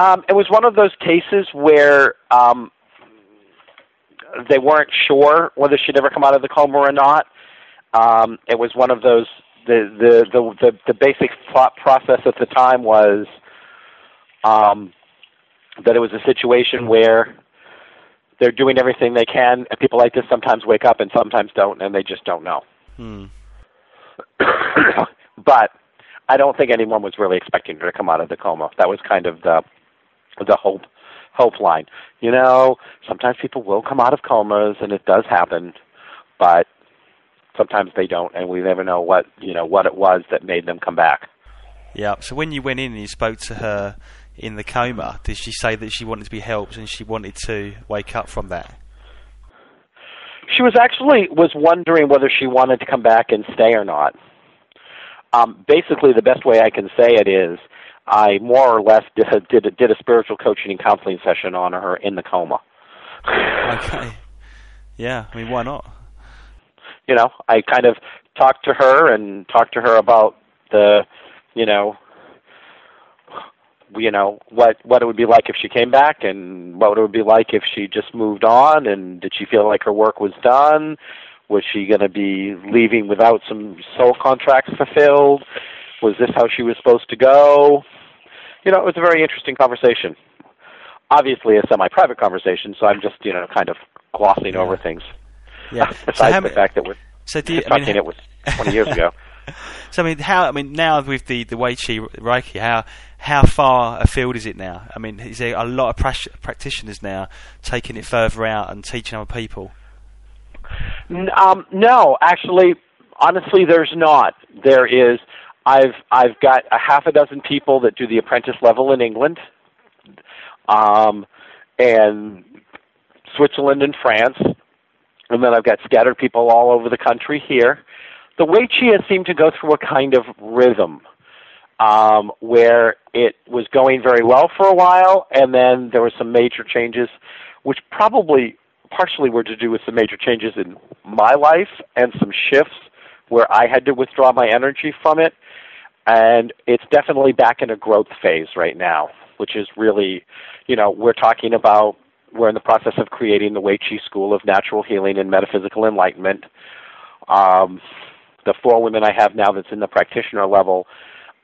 Um, it was one of those cases where um, they weren't sure whether she'd ever come out of the coma or not. Um, it was one of those. The the the the, the basic thought process at the time was um, that it was a situation where they're doing everything they can, and people like this sometimes wake up and sometimes don't, and they just don't know. Hmm. (coughs) but I don't think anyone was really expecting her to come out of the coma. That was kind of the the hope hope line. You know, sometimes people will come out of comas, and it does happen, but sometimes they don't, and we never know what you know what it was that made them come back. Yeah. So when you went in and you spoke to her in the coma, did she say that she wanted to be helped and she wanted to wake up from that? She was actually was wondering whether she wanted to come back and stay or not. Um, basically, the best way I can say it is, I more or less did a, did a, did a spiritual coaching and counseling session on her in the coma. okay. Yeah, I mean, why not? You know, I kind of talked to her and talked to her about the, you know, you know what what it would be like if she came back and what it would be like if she just moved on and did she feel like her work was done was she going to be leaving without some soul contracts fulfilled was this how she was supposed to go you know it was a very interesting conversation obviously a semi private conversation so i'm just you know kind of glossing yeah. over things yeah (laughs) besides so the fact that we're so do you, talking I mean, it was 20 years ago (laughs) (laughs) so I mean, how? I mean, now with the the Wei Chi Reiki, how how far afield is it now? I mean, is there a lot of pra- practitioners now taking it further out and teaching other people? Um, no, actually, honestly, there's not. There is. I've I've got a half a dozen people that do the apprentice level in England, um, and Switzerland and France, and then I've got scattered people all over the country here the Wei Chi seemed to go through a kind of rhythm um, where it was going very well for a while, and then there were some major changes, which probably partially were to do with some major changes in my life and some shifts where I had to withdraw my energy from it. And it's definitely back in a growth phase right now, which is really, you know, we're talking about, we're in the process of creating the Wei Chi School of Natural Healing and Metaphysical Enlightenment. Um, the four women I have now that's in the practitioner level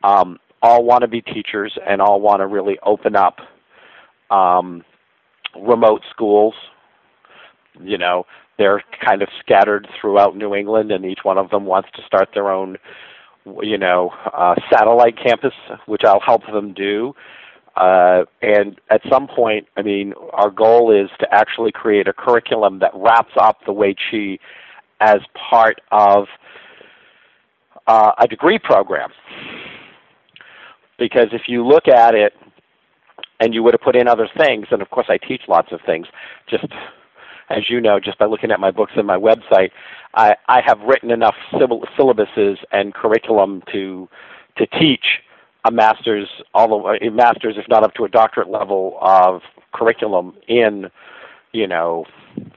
um, all want to be teachers and all want to really open up um, remote schools. You know, they're kind of scattered throughout New England, and each one of them wants to start their own, you know, uh, satellite campus, which I'll help them do. Uh, and at some point, I mean, our goal is to actually create a curriculum that wraps up the Wei Chi as part of uh, a degree program. Because if you look at it and you would have put in other things, and of course I teach lots of things, just as you know, just by looking at my books and my website, I, I have written enough syllabuses and curriculum to to teach a master's, all the a master's, if not up to a doctorate level of curriculum in, you know,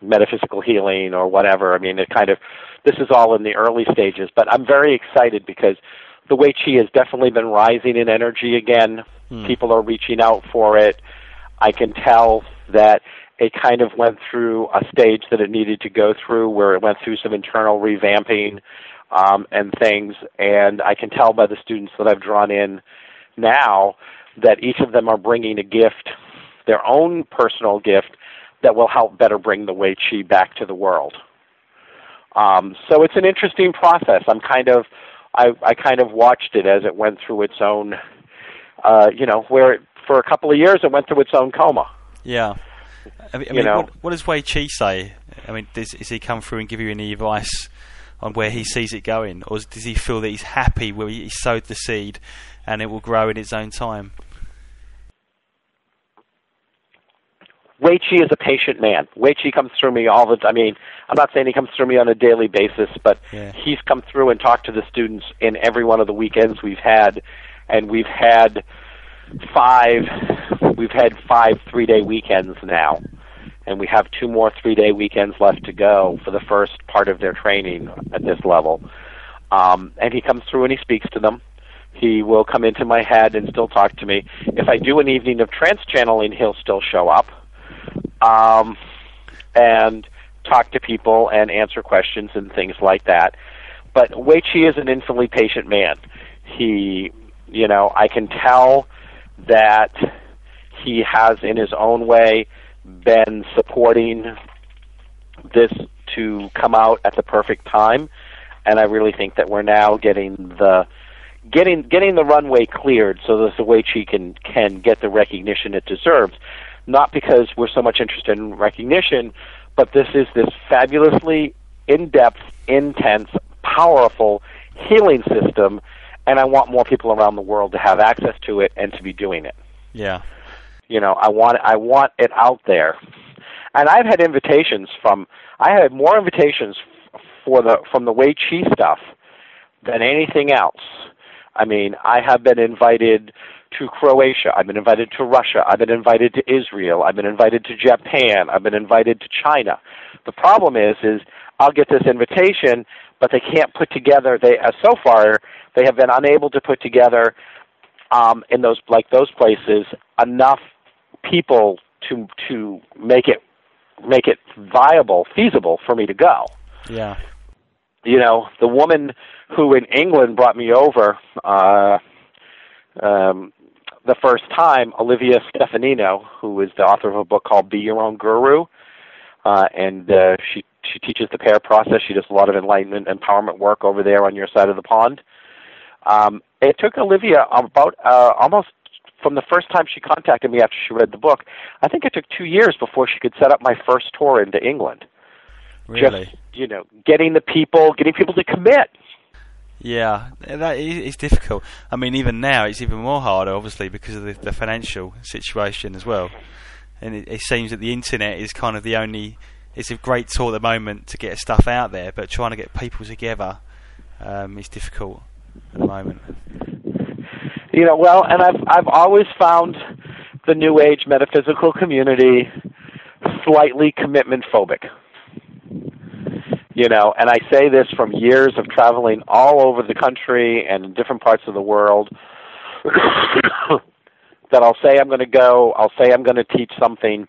metaphysical healing or whatever. I mean, it kind of this is all in the early stages, but I'm very excited because the Wei Chi has definitely been rising in energy again. Hmm. People are reaching out for it. I can tell that it kind of went through a stage that it needed to go through where it went through some internal revamping um, and things. And I can tell by the students that I've drawn in now that each of them are bringing a gift, their own personal gift, that will help better bring the Wei Chi back to the world. Um, so it's an interesting process. I'm kind of, I, I kind of watched it as it went through its own, uh, you know, where it, for a couple of years it went through its own coma. Yeah. I mean, I You mean, know. what, what does Wei Chi say? I mean, does, does he come through and give you any advice on where he sees it going, or does he feel that he's happy where he sowed the seed and it will grow in its own time? Wei Chi is a patient man. Wei Chi comes through me all the. I mean, I'm not saying he comes through me on a daily basis, but Yeah. he's come through and talked to the students in every one of the weekends we've had, and we've had five. We've had five three-day weekends now, and we have two more three-day weekends left to go for the first part of their training at this level. Um, and he comes through and he speaks to them. He will come into my head and still talk to me. If I do an evening of trance channeling, he'll still show up um, and talk to people and answer questions and things like that. But Wei Chi is an infinitely patient man. He, you know, I can tell that he has, in his own way, been supporting this to come out at the perfect time, and I really think that we're now getting the getting getting the runway cleared so that Chi can can get the recognition it deserves. Not because we're so much interested in recognition, but this is this fabulously in-depth, intense, powerful healing system, and I want more people around the world to have access to it and to be doing it. Yeah. You know, I want I want it out there. And I've had invitations from I had more invitations for the from the Wei Chi stuff than anything else. I mean, I have been invited to Croatia. I've been invited to Russia. I've been invited to Israel. I've been invited to Japan. I've been invited to China. The problem is, is I'll get this invitation, but they can't put together. They uh, so far they have been unable to put together um, in those like those places enough people to to make it make it viable, feasible for me to go Yeah. you know, the woman who in England brought me over uh, um, the first time, Olivia Stefanino, who is the author of a book called Be Your Own Guru, uh, and uh, she she teaches the pair process. She does a lot of enlightenment, empowerment work over there on your side of the pond. Um, it took Olivia about uh, almost from the first time she contacted me after she read the book. I think it took two years before she could set up my first tour into England Really. just you know getting the people getting people to commit Yeah, that is it's difficult. I mean, even now it's even more harder, obviously, because of the, the financial situation as well. And it, it seems that the internet is kind of the only. It's a great tool at the moment to get stuff out there, but trying to get people together um, is difficult at the moment. you know well and i've i've always found the new age metaphysical community slightly commitment phobic you know and i say this from years of traveling all over the country and in different parts of the world (coughs) that i'll say i'm going to go i'll say i'm going to teach something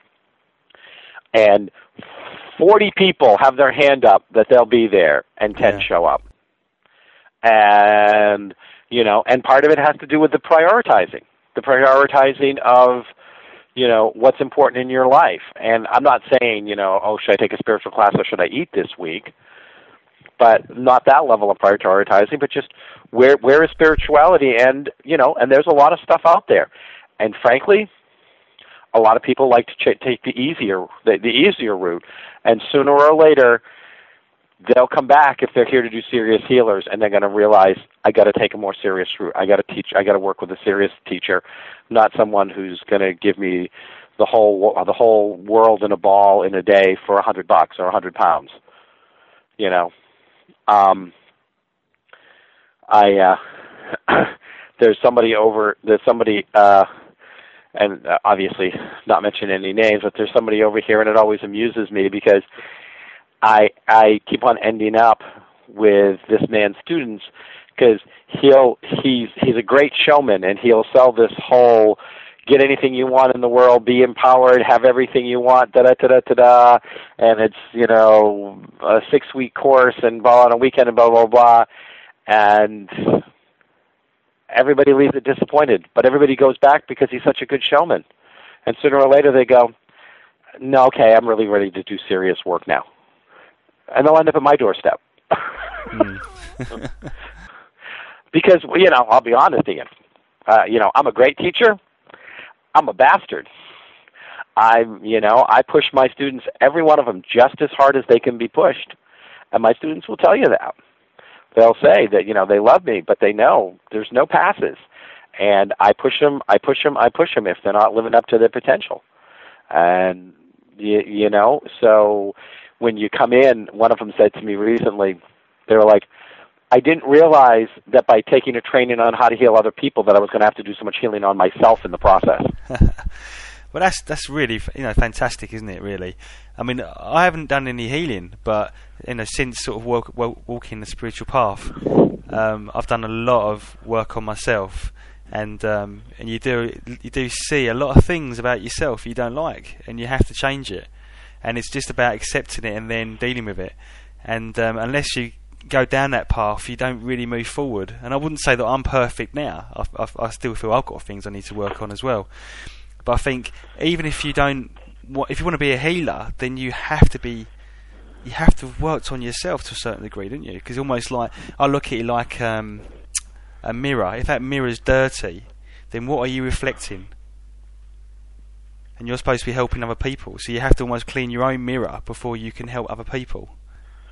and 40 people have their hand up that they'll be there and 10 Yeah. show up. And you know and part of it has to do with the prioritizing the prioritizing of you know what's important in your life. And i'm not saying you know oh should i take a spiritual class or should i eat this week? But not that level of prioritizing but just where where is spirituality? And you know and there's a lot of stuff out there. And frankly a lot of people like to ch- take the easier the, the easier route and sooner or later they'll come back if they're here to do serious healers and they're going to realize I got to take a more serious route. I got to teach. I got to work with a serious teacher, not someone who's going to give me the whole the whole world in a ball in a day for a hundred bucks or a hundred pounds. You know, um, I uh, (clears throat) there's somebody over. There's somebody. Uh, and uh, obviously not mention any names, but there's somebody over here, and it always amuses me because I I keep on ending up with this man's students because he'll he's he's a great showman and he'll sell this whole get anything you want in the world, be empowered, have everything you want, da da da da da da, and it's you know a six week course and blah on a weekend and blah blah blah, and everybody leaves it disappointed, but everybody goes back because he's such a good showman, and sooner or later they go, no, okay, I'm really ready to do serious work now and they'll end up at my doorstep. (laughs) (laughs) because you know, I'll be honest, Ian. Uh, you know, I'm a great teacher. I'm a bastard. I'm, you know, I push my students, every one of them, just as hard as they can be pushed, and my students will tell you that. They'll say that you know they love me, but they know there's no passes, and I push them, I push them, I push them if they're not living up to their potential. And You, you know, so when you come in, one of them said to me recently, they were like, I didn't realize that by taking a training on how to heal other people that I was going to have to do so much healing on myself in the process. (laughs) well, that's that's really you know fantastic, isn't it? Really, I mean, I haven't done any healing, but you know, since sort of walk, walk, walking the spiritual path, um, I've done a lot of work on myself, and um, and you do you do see a lot of things about yourself you don't like, and you have to change it, and it's just about accepting it and then dealing with it, and um, unless you go down that path, you don't really move forward. And I wouldn't say that I'm perfect now. I, I, I, still feel I've got things I need to work on as well. But I think even if you don't, if you want to be a healer, then you have to be, you have to have worked on yourself to a certain degree, don't you? Because almost like I look at it like um, a mirror. If that mirror is dirty, then what are you reflecting? And you're supposed to be helping other people, so you have to almost clean your own mirror before you can help other people.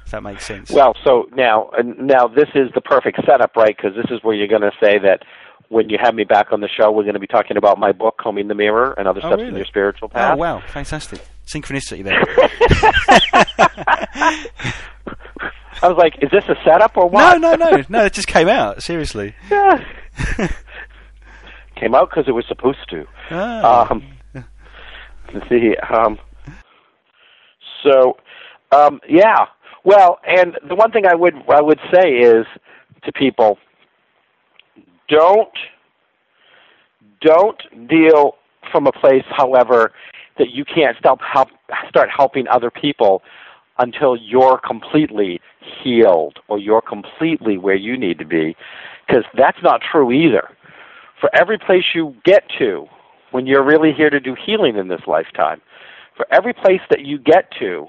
If that makes sense. Well, so now, now this is the perfect setup, right? Because this is where you're going to say that when you have me back on the show, we're going to be talking about my book, Combing the Mirror, and other oh, steps really? in your spiritual path. Oh, wow, fantastic! Synchronicity there. (laughs) I was like, "Is this a setup or what?" No, no, no, no. It just came out. Seriously. Yeah. (laughs) came out because it was supposed to. Oh. Um, let's see. Um, so, um, yeah. Well, and the one thing I would I would say is to people, don't don't deal from a place, however, that you can't stop help start helping other people until you're completely healed or you're completely where you need to be, because that's not true either. For every place you get to, when you're really here to do healing in this lifetime, for every place that you get to,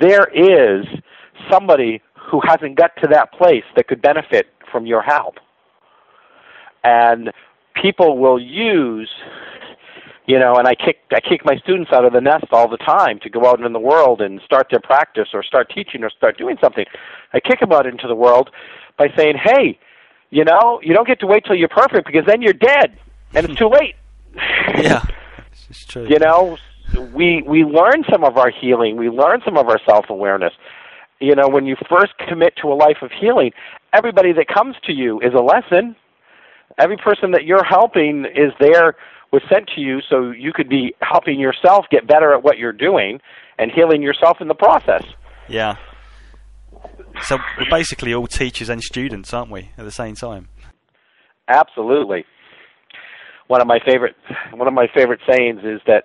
there is somebody who hasn't got to that place that could benefit from your help. And people will use you know, and I kick I kick my students out of the nest all the time to go out in the world and start their practice or start teaching or start doing something. I kick them out into the world by saying, "Hey, you know, you don't get to wait till you're perfect because then you're dead and it's too late." (laughs) yeah, it's true. You know, we we learn some of our healing, we learn some of our self-awareness. You know, when you first commit to a life of healing, everybody that comes to you is a lesson. Every person that you're helping is there was sent to you so you could be helping yourself get better at what you're doing and healing yourself in the process. Yeah. So we're basically all teachers and students, aren't we, at the same time? Absolutely. One of my favorite one of my favorite sayings is that,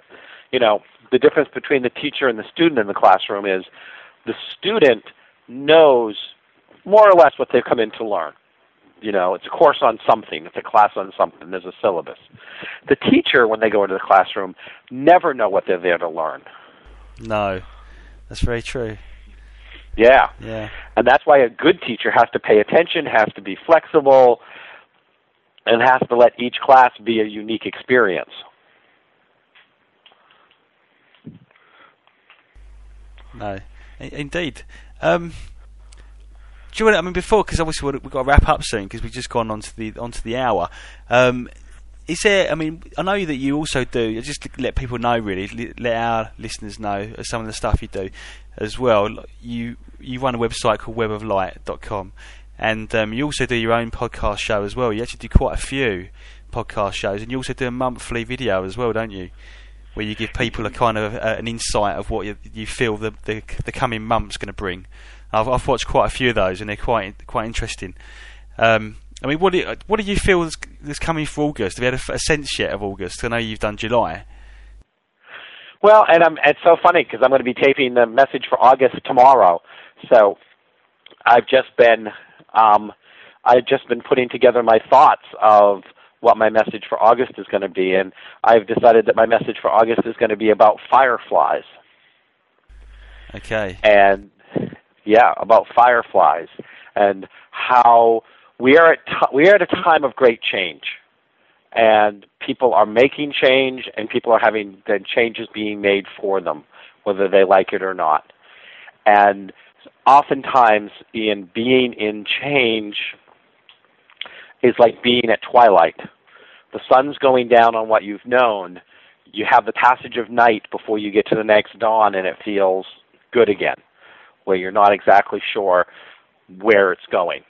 you know, the difference between the teacher and the student in the classroom is the student knows more or less what they've come in to learn. You know, it's a course on something, it's a class on something, there's a syllabus. The teacher, when they go into the classroom, never know what they're there to learn. No, that's very true. Yeah. Yeah. And that's why a good teacher has to pay attention, has to be flexible, and has to let each class be a unique experience. No, indeed. Um, do you want? I mean, before because obviously we've got to wrap up soon because we've just gone on to the onto the hour. Um, is there? I mean, I know that you also do. Just let people know, really, let our listeners know some of the stuff you do as well. You you run a website called weboflight.com, and um, you also do your own podcast show as well. You actually do quite a few podcast shows, and you also do a monthly video as well, don't you? Where you give people a kind of uh, an insight of what you, you feel the, the the coming month's going to bring. I've, I've watched quite a few of those, and they're quite quite interesting. Um, I mean, what do you, what do you feel is, is coming for August? Have you had a, a, sense yet of August? I know you've done July. Well, and I'm, it's so funny because I'm going to be taping the message for August tomorrow. So I've just been um, I've just been putting together my thoughts of what my message for August is going to be, and I've decided that my message for August is going to be about fireflies. Okay. And yeah, about fireflies and how we are at t- we are at a time of great change, and people are making change, and people are having the changes being made for them, whether they like it or not. And oftentimes, in being in change, is like being at twilight. The sun's going down on what you've known. you have the passage of night before you get to the next dawn, and it feels good again, where you're not exactly sure where it's going.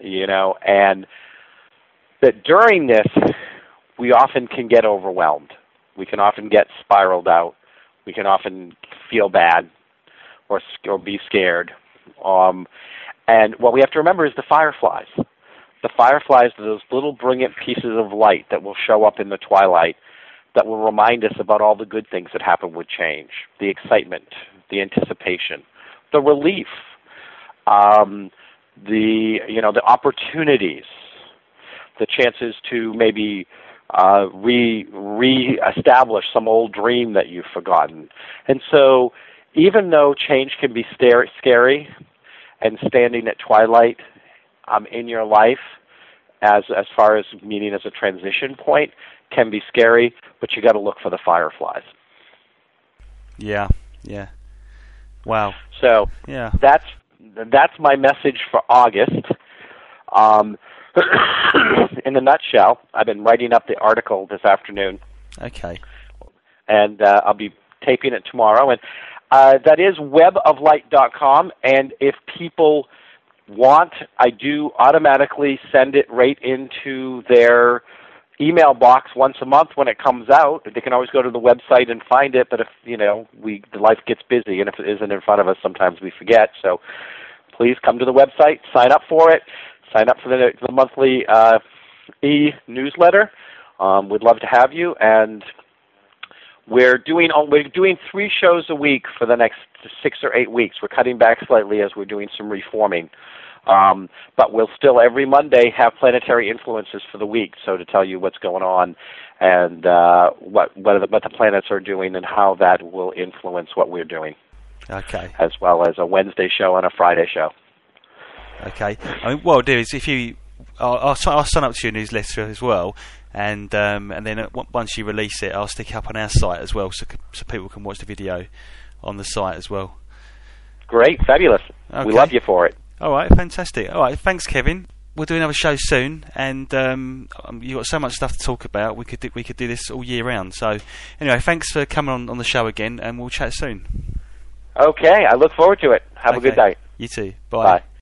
You know, and that during this, we often can get overwhelmed. We can often get spiraled out. We can often feel bad or, or be scared. Um, and what we have to remember is the fireflies. The fireflies are those little brilliant pieces of light that will show up in the twilight that will remind us about all the good things that happen with change the excitement, the anticipation, the relief, um, the, you know, the opportunities, the chances to maybe uh, re re-establish some old dream that you've forgotten. And so, even though change can be scary, and standing at twilight um, in your life, as as far as meaning as a transition point, can be scary. But you got to look for the fireflies. Yeah, yeah. Wow. So yeah, that's that's my message for August. Um, (coughs) in a nutshell, I've been writing up the article this afternoon. Okay. And uh, I'll be taping it tomorrow. And uh, that is weboflight.com. And if people want, I do automatically send it right into their email box once a month when it comes out. They can always go to the website and find it. But if you know, we the life gets busy, and if it isn't in front of us, sometimes we forget. So please come to the website, sign up for it, sign up for the, the monthly uh, e newsletter. Um, we'd love to have you, and we're doing we're doing three shows a week for the next six or eight weeks. We're cutting back slightly as we're doing some reforming. Um, but we'll still every Monday have planetary influences for the week, so to tell you what's going on and uh, what what the, what the planets are doing and how that will influence what we're doing. Okay. As well as a Wednesday show and a Friday show. Okay. I mean, what I'll do is if you, I'll, I'll, I'll sign up to your newsletter as well, and um, and then once you release it, I'll stick it up on our site as well, so so people can watch the video on the site as well. Great, fabulous. Okay. We love you for it. All right, fantastic. All right, thanks, Kevin. We'll do another show soon, and um, um you've got so much stuff to talk about. We could do, we could do this all year round. So, anyway, thanks for coming on on the show again, and we'll chat soon. Okay, I look forward to it. Have okay. a good night. You too. Bye. Bye.